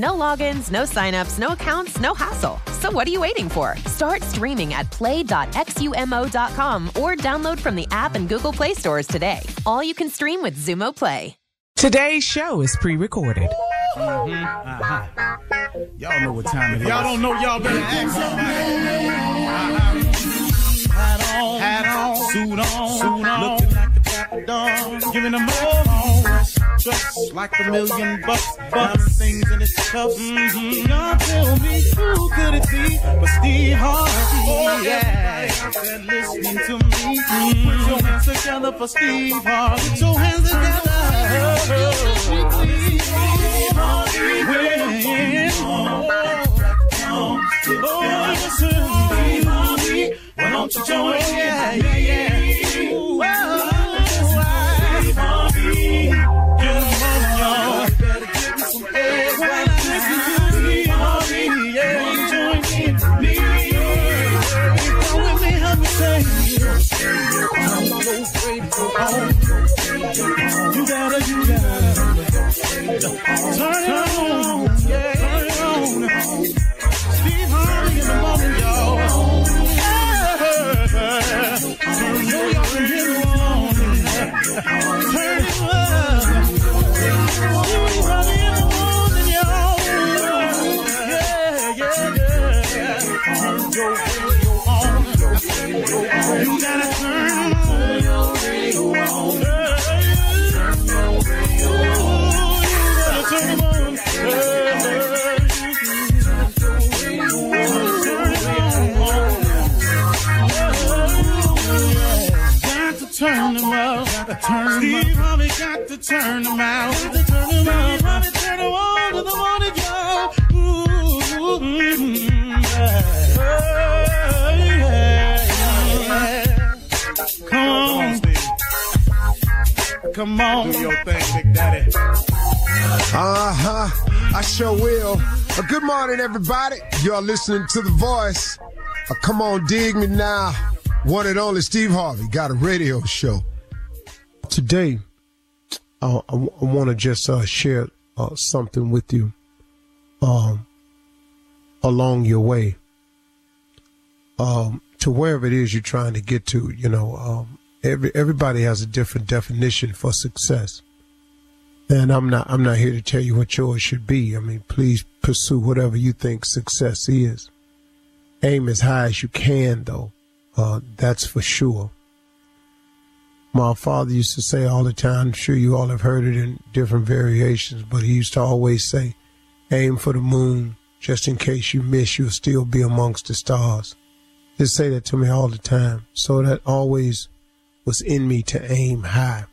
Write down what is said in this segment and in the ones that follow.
No logins, no signups, no accounts, no hassle. So what are you waiting for? Start streaming at play.xumo.com or download from the app and Google Play stores today. All you can stream with Xumo Play. Today's show is pre-recorded. Mm-hmm. Uh-huh. Y'all know what time it is. Y'all don't know, y'all better ask Hat on, hat on, suit on, suit on, looking like the dapper dog, giving them all just like a million bucks, bucks, things in its cuffs. Mm-hmm. Y'all tell me who could it be but Steve Harvey? Oh yeah, Everybody listening to me. Mm-hmm. Put your hands together for Steve Harvey. Put your hands together. Steve Harvey. When, Oh, listen, Steve Harvey. Why don't you join in? Turn them out. Turn. Steve Harvey turn on to the morning job. Ooh, mm, yeah. Yeah, yeah. Come on. Come on. Do your thing, Big Daddy. Uh huh. I sure will. Uh, good morning, everybody. You're listening to The Voice. Uh, come on, dig me now. One and only Steve Harvey got a radio show. Today, I, I want to just uh, share uh, something with you um, along your way um, to wherever it is you're trying to get to. You know, um, every everybody has a different definition for success. And I'm not I'm not here to tell you what yours should be. I mean, please pursue whatever you think success is. Aim as high as you can though. Uh, that's for sure. My father used to say all the time, I'm sure you all have heard it in different variations, but he used to always say, aim for the moon, just in case you miss, you'll still be amongst the stars. He'd say that to me all the time. So that always was in me to aim high.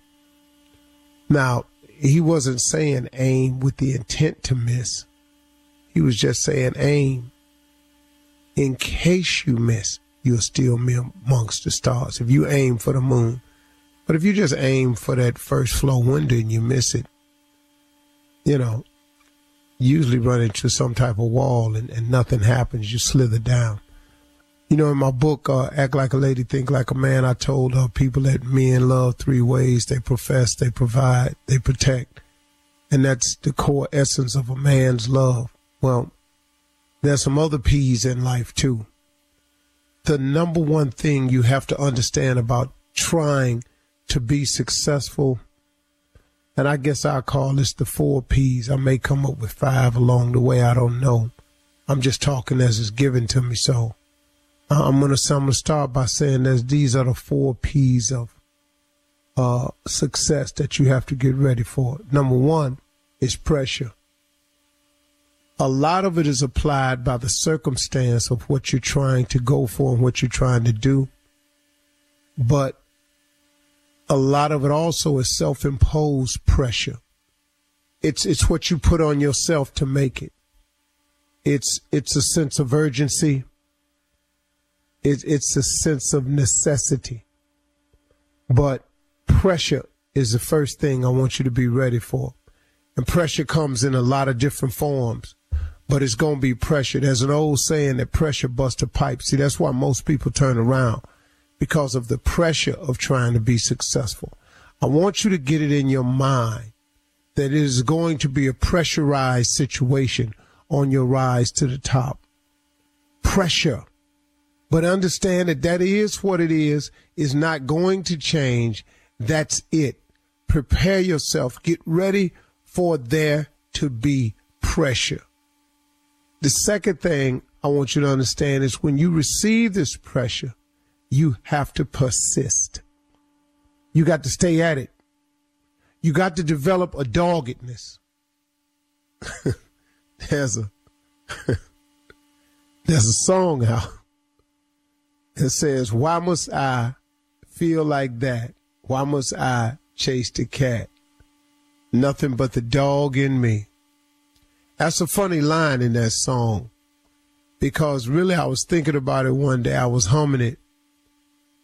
Now, he wasn't saying aim with the intent to miss. He was just saying aim in case you miss, you'll still be amongst the stars. If you aim for the moon, but if you just aim for that first floor window and you miss it, you know, usually run into some type of wall and, and nothing happens. You slither down. You know, in my book, uh, Act Like a Lady, Think Like a Man, I told uh, people that men love three ways. They profess, they provide, they protect. And that's the core essence of a man's love. Well, there's some other P's in life too. The number one thing you have to understand about trying to be successful, and I guess I'll call this the four P's. I may come up with five along the way. I don't know. I'm just talking as it's given to me. So I'm gonna, I'm gonna start by saying that these are the four P's of uh, success that you have to get ready for. Number one is pressure a lot of it is applied by the circumstance of what you're trying to go for and what you're trying to do. But a lot of it also is self-imposed pressure. It's it's what you put on yourself to make it. It's it's a sense of urgency. It, it's a sense of necessity. But pressure is the first thing I want you to be ready for. And pressure comes in a lot of different forms but it's going to be pressure. There's an old saying that pressure busts a pipe. See, that's why most people turn around because of the pressure of trying to be successful. I want you to get it in your mind that it is going to be a pressurized situation on your rise to the top. Pressure. But understand that that is what it is, is not going to change. That's it. Prepare yourself. Get ready for there to be pressure. The second thing I want you to understand is when you receive this pressure, you have to persist. You got to stay at it. You got to develop a doggedness. there's a there's a song out that says, Why must I feel like that? Why must I chase the cat? Nothing but the dog in me. That's a funny line in that song because really I was thinking about it one day. I was humming it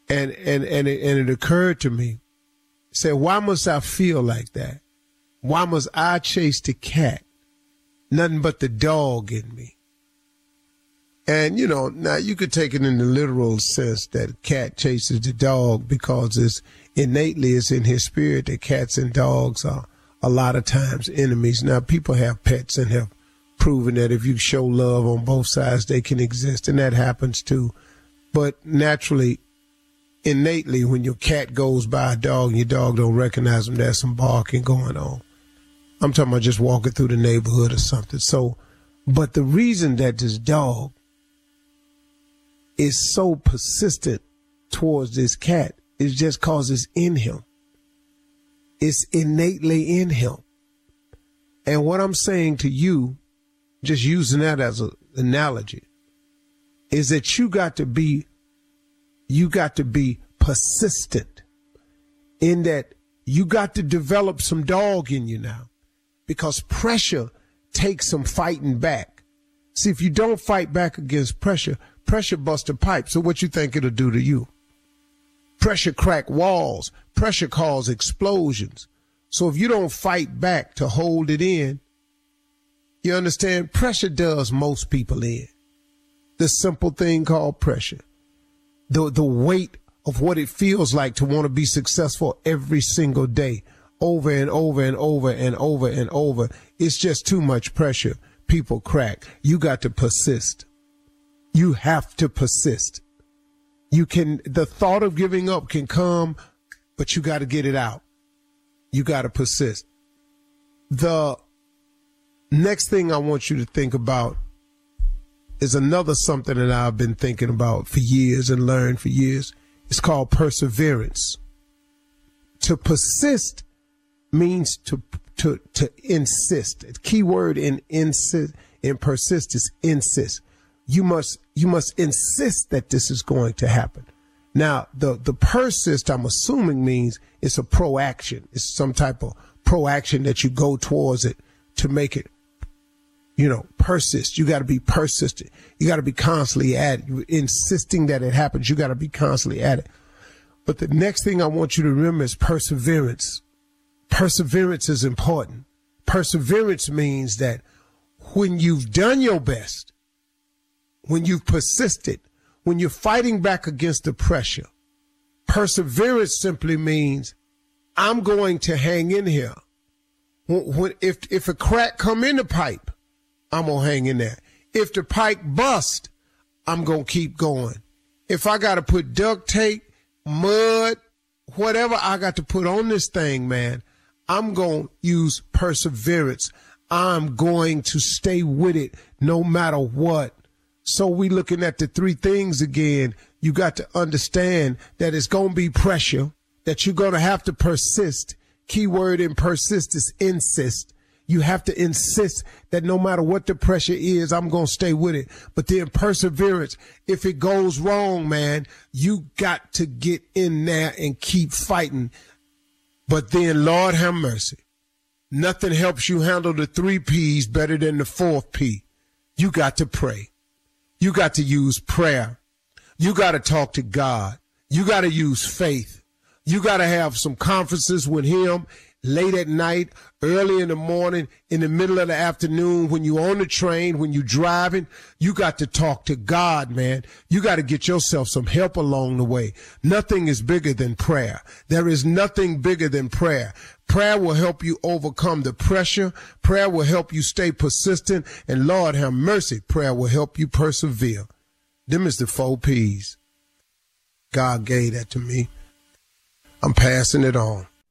and, and, and it, and it occurred to me, say, why must I feel like that? Why must I chase the cat? Nothing but the dog in me. And you know, now you could take it in the literal sense that cat chases the dog because it's innately it's in his spirit that cats and dogs are a lot of times enemies. Now, people have pets and have proven that if you show love on both sides, they can exist, and that happens too. But naturally, innately, when your cat goes by a dog and your dog don't recognize them, there's some barking going on. I'm talking about just walking through the neighborhood or something. So, but the reason that this dog is so persistent towards this cat is just cause it's in him. It's innately in him. And what I'm saying to you, just using that as an analogy, is that you got to be, you got to be persistent in that you got to develop some dog in you now because pressure takes some fighting back. See, if you don't fight back against pressure, pressure busts a pipe. So what you think it'll do to you? Pressure crack walls. Pressure cause explosions. So if you don't fight back to hold it in, you understand? Pressure does most people in. The simple thing called pressure. The, the weight of what it feels like to want to be successful every single day, over and over and over and over and over. It's just too much pressure. People crack. You got to persist. You have to persist. You can, the thought of giving up can come, but you got to get it out. You got to persist. The next thing I want you to think about is another something that I've been thinking about for years and learned for years. It's called perseverance. To persist means to to to insist. The key word in insist in persist is insist you must you must insist that this is going to happen. Now, the the persist, I'm assuming means it's a proaction. It's some type of proaction that you go towards it to make it, you know, persist. You got to be persistent. You got to be constantly at it. You're insisting that it happens. You got to be constantly at it. But the next thing I want you to remember is perseverance. Perseverance is important. Perseverance means that when you've done your best, when you've persisted, when you're fighting back against the pressure, perseverance simply means I'm going to hang in here. When, if if a crack come in the pipe, I'm gonna hang in there. If the pike bust, I'm gonna keep going. If I gotta put duct tape, mud, whatever I got to put on this thing, man, I'm gonna use perseverance. I'm going to stay with it no matter what. So we looking at the three things again. You got to understand that it's to be pressure, that you're to have to persist. Keyword in persist is insist. You have to insist that no matter what the pressure is, I'm going to stay with it. But then perseverance, if it goes wrong, man, you got to get in there and keep fighting. But then, Lord have mercy. Nothing helps you handle the three P's better than the fourth P. You got to pray. You got to use prayer. You got to talk to God. You got to use faith. You got to have some conferences with Him late at night, early in the morning, in the middle of the afternoon, when you on the train, when you're driving, you got to talk to God, man. You got to get yourself some help along the way. Nothing is bigger than prayer. There is nothing bigger than prayer. Prayer will help you overcome the pressure. Prayer will help you stay persistent. And Lord have mercy, prayer will help you persevere. Them is the four P's. God gave that to me. I'm passing it on.